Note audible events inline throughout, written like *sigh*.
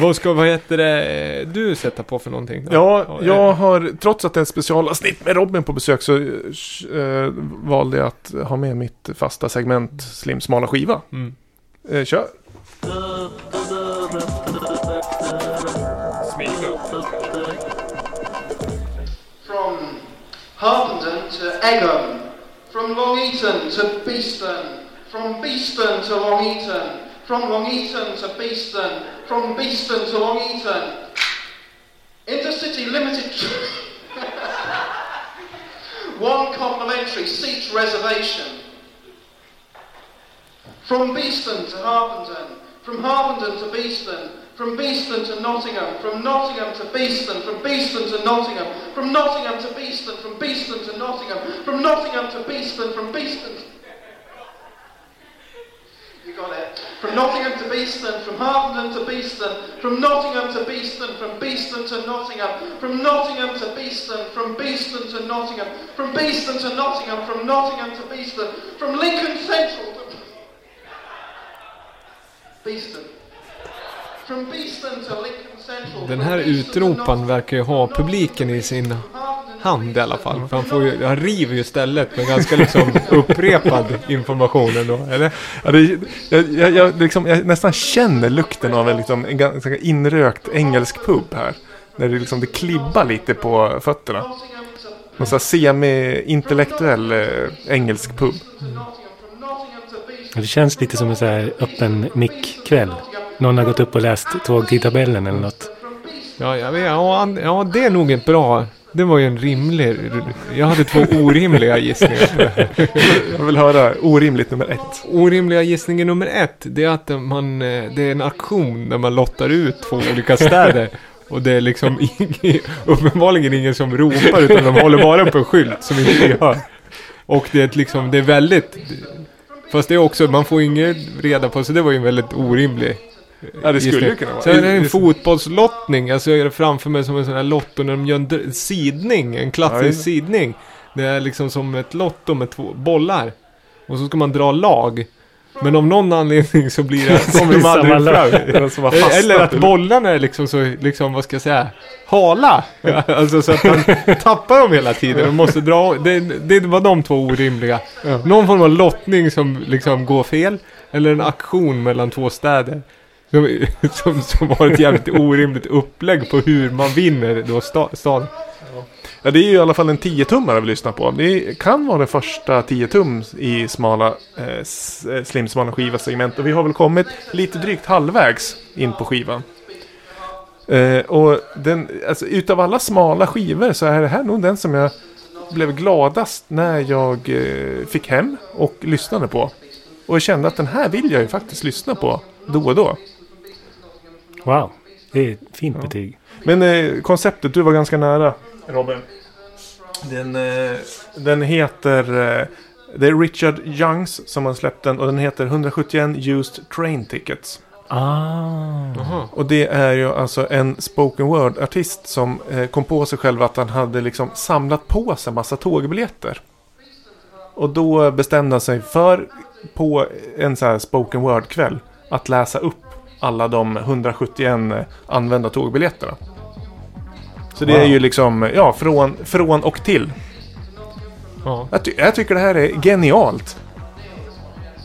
Vad ska, vad heter det, du sätta på för någonting? Då? Ja, jag har, trots att det är ett specialavsnitt med Robin på besök så eh, valde jag att ha med mitt fasta segment Slim smala skiva. Mm. Eh, kör! From Harpenden to Egham, from Long Eaton to Beeston, from Beeston to Long Eaton, from Long Eaton to Beeston, from Beeston to Long Eaton. Intercity Limited. *laughs* One complimentary seat reservation. From Beeston to Harpenden, from Harpenden to Beeston, from Beeston to Nottingham, from Nottingham to Beeston, from Beeston to Nottingham, from Nottingham to Beeston, from Beeston to Nottingham, from Nottingham to Beeston, from Beeston. You From Nottingham to Beeston, from Harpenden to Beeston, from Nottingham to Beeston, from Beeston to Nottingham, from Nottingham to Beeston, from Beeston to Nottingham, from Beeston to Nottingham, from Nottingham to Beeston, from Lincoln Central to Beeston. From Beeston to Lincoln Central. Den här utropan verkar ju ha publiken i sin hand i alla fall. För han, får ju, han river ju stället med ganska liksom upprepad information ändå, eller? Ja, det, jag, jag, jag, liksom, jag nästan känner lukten av en, liksom, en ganska inrökt engelsk pub här. Där det, liksom, det klibbar lite på fötterna. Någon sån här semi-intellektuell eh, engelsk pub. Det känns lite som en så här öppen mick-kväll. Någon har gått upp och läst tågtidtabellen eller något. Ja, jag vet, ja, an- ja, det är nog ett bra... Det var ju en rimlig... Jag hade två orimliga gissningar på det här. Jag vill höra orimligt nummer ett. Orimliga gissningen nummer ett, det är att man, eh, det är en aktion där man lottar ut två olika städer. Och det är liksom *laughs* ing- uppenbarligen ingen som ropar utan de håller bara upp en skylt som inte vi hör. Och det är liksom, det är väldigt... Fast det är också, man får inget reda på, så det var ju en väldigt orimlig Ja, det skulle ju kunna vara. Sen är det en fotbollslottning, jag ser det framför mig som en sån här lotto när de gör en sidning, en klassisk Ja, sidning. Det är liksom som ett lotto med två bollar. Och så ska man dra lag. Men av någon anledning så blir det, *laughs* kommer de aldrig fram. Fastnat Eller att bollarna är liksom så, liksom vad ska jag säga, hala. *laughs* alltså så att man tappar dem hela tiden och måste dra, det, det var de två orimliga. Någon form av lottning som liksom går fel. Eller en aktion mellan två städer. Som, som, som har ett jävligt orimligt upplägg på hur man vinner då sta, staden. Ja, det är ju i alla fall en 10-tummare vi lyssnar på. Det kan vara den första 10-tum i smala, eh, eh Slim smala. Och vi har väl kommit lite drygt halvvägs in på skivan. Eh, och den, alltså, utav alla smala skivor så är det här nog den som jag blev gladast när jag eh, fick hem och lyssnade på. Och jag kände att den här vill jag ju faktiskt lyssna på då och då. Wow, det är ett fint betyg. Men eh, konceptet, du var ganska nära Robin. Den, eh, den heter... Eh, det är Richard Youngs som har släppt den och den heter 171 Used Train Tickets. Ah. Och det är ju alltså en spoken word-artist som eh, kom på sig själv att han hade liksom samlat på sig massa tågbiljetter. Och då bestämde han sig för på en så här spoken word-kväll att läsa upp alla de 171 använda tågbiljetterna. Så det Wow. är ju liksom, ja, från, från och till. Ja. Jag, ty- jag tycker det här är genialt.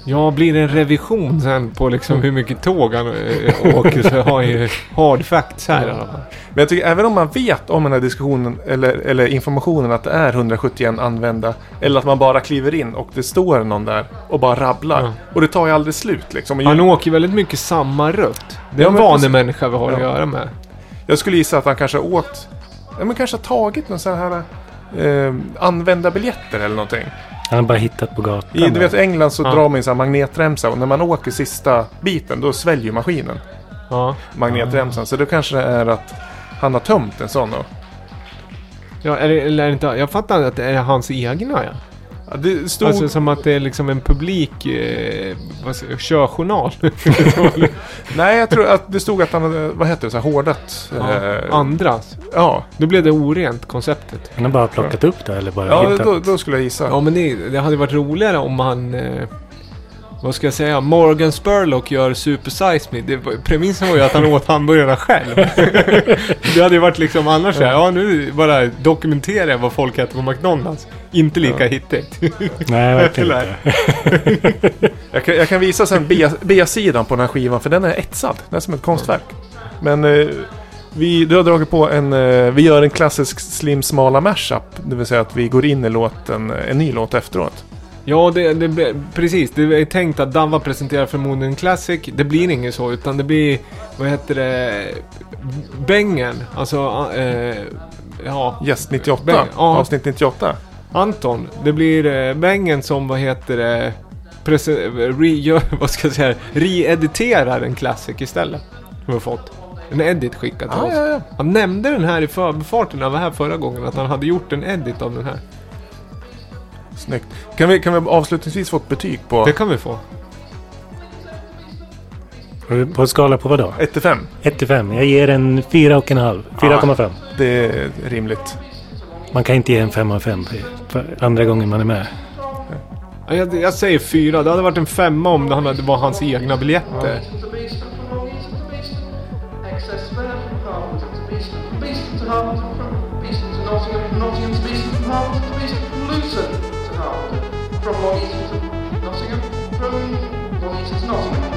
Ja, blir det en revision sen på liksom hur mycket tåg han äh, åker så har jag ju hard facts här fall. Men jag tycker även om man vet om den här diskussionen eller, eller informationen att det är 171 använda. Eller att man bara kliver in och det står någon där och bara rabblar. Ja. Och det tar ju aldrig slut liksom. Han åker väldigt mycket samma rutt. Det är Ja, en men vanlig människa vi har att Ja. göra med. jag skulle gissa att han kanske åkt, ja men kanske har tagit någon sån här eh, använda biljetter eller någonting. Han har bara hittat på gatan. I du vet England så Ja. drar man en sån här magnetremsa och när man åker sista biten då sväljer maskinen Ja. magnetremsan. Så då kanske det är att han har tömt en sån då. Ja, är det, eller är det inte, jag fattar att det är hans egna ja. Ja, det stod... Alltså som att det är liksom en publik eh, vad säger, körjournal. *laughs* Nej, jag tror att det stod att han hade, vad heter det, så här hårdat. ja. eh, Andras. ja. Då blev det orent konceptet. Han har bara plockat upp det eller bara ja hittat. då, då skulle jag gissa. Ja men det, det hade varit roligare om han... Eh, vad ska jag säga, Morgan Spurlock gör Super Size Me. Det, var- premissen var ju att han åt hamburgarna själv. *laughs* det hade ju varit liksom annars så här, ja nu bara dokumenterar jag vad folk äter på McDonalds. Inte lika hittigt. Nej, *laughs* verkligen inte. *laughs* Jag kan, jag kan visa sen B- B-sidan på den här skivan för den är etsad. Den är som ett konstverk. Men eh, vi, du har dragit på en, eh, vi gör en klassisk Slim Smala mashup. Det vill säga att vi går in i låten, en ny låt efteråt. Ja, det, det, precis. Det är tänkt att Danva presenterar förmodligen en Classic. Det blir inget så, utan det blir, vad heter det, Bängen. Alltså, eh, ja, Gäst 98, Bang, ja. avsnitt 98. Anton. Det blir eh, Bängen som, vad heter det, re, *laughs* vad ska jag säga, re-editerar en Classic istället. Som vi har fått. En edit skickad till Ja, oss. ja, ja. Han Han nämnde den här i förbifarten när han var här förra gången, att han hade gjort en edit av den här. Snyggt. Kan vi, kan vi avslutningsvis få ett betyg på Det kan vi få. På en skala på vad då? 1 till 5? 1 till 5. Jag ger en 4,5. 4,5. Det är rimligt. Man kan inte ge en 5 av 5 för andra gången man är med. Ja, Jag, jag säger fyra. Det hade varit en femma om det hade- var hans egna biljetter. to Beeston, from Long Eaton to Beeston. now. From Northeast, Nottingham, from Northeast, Nottingham.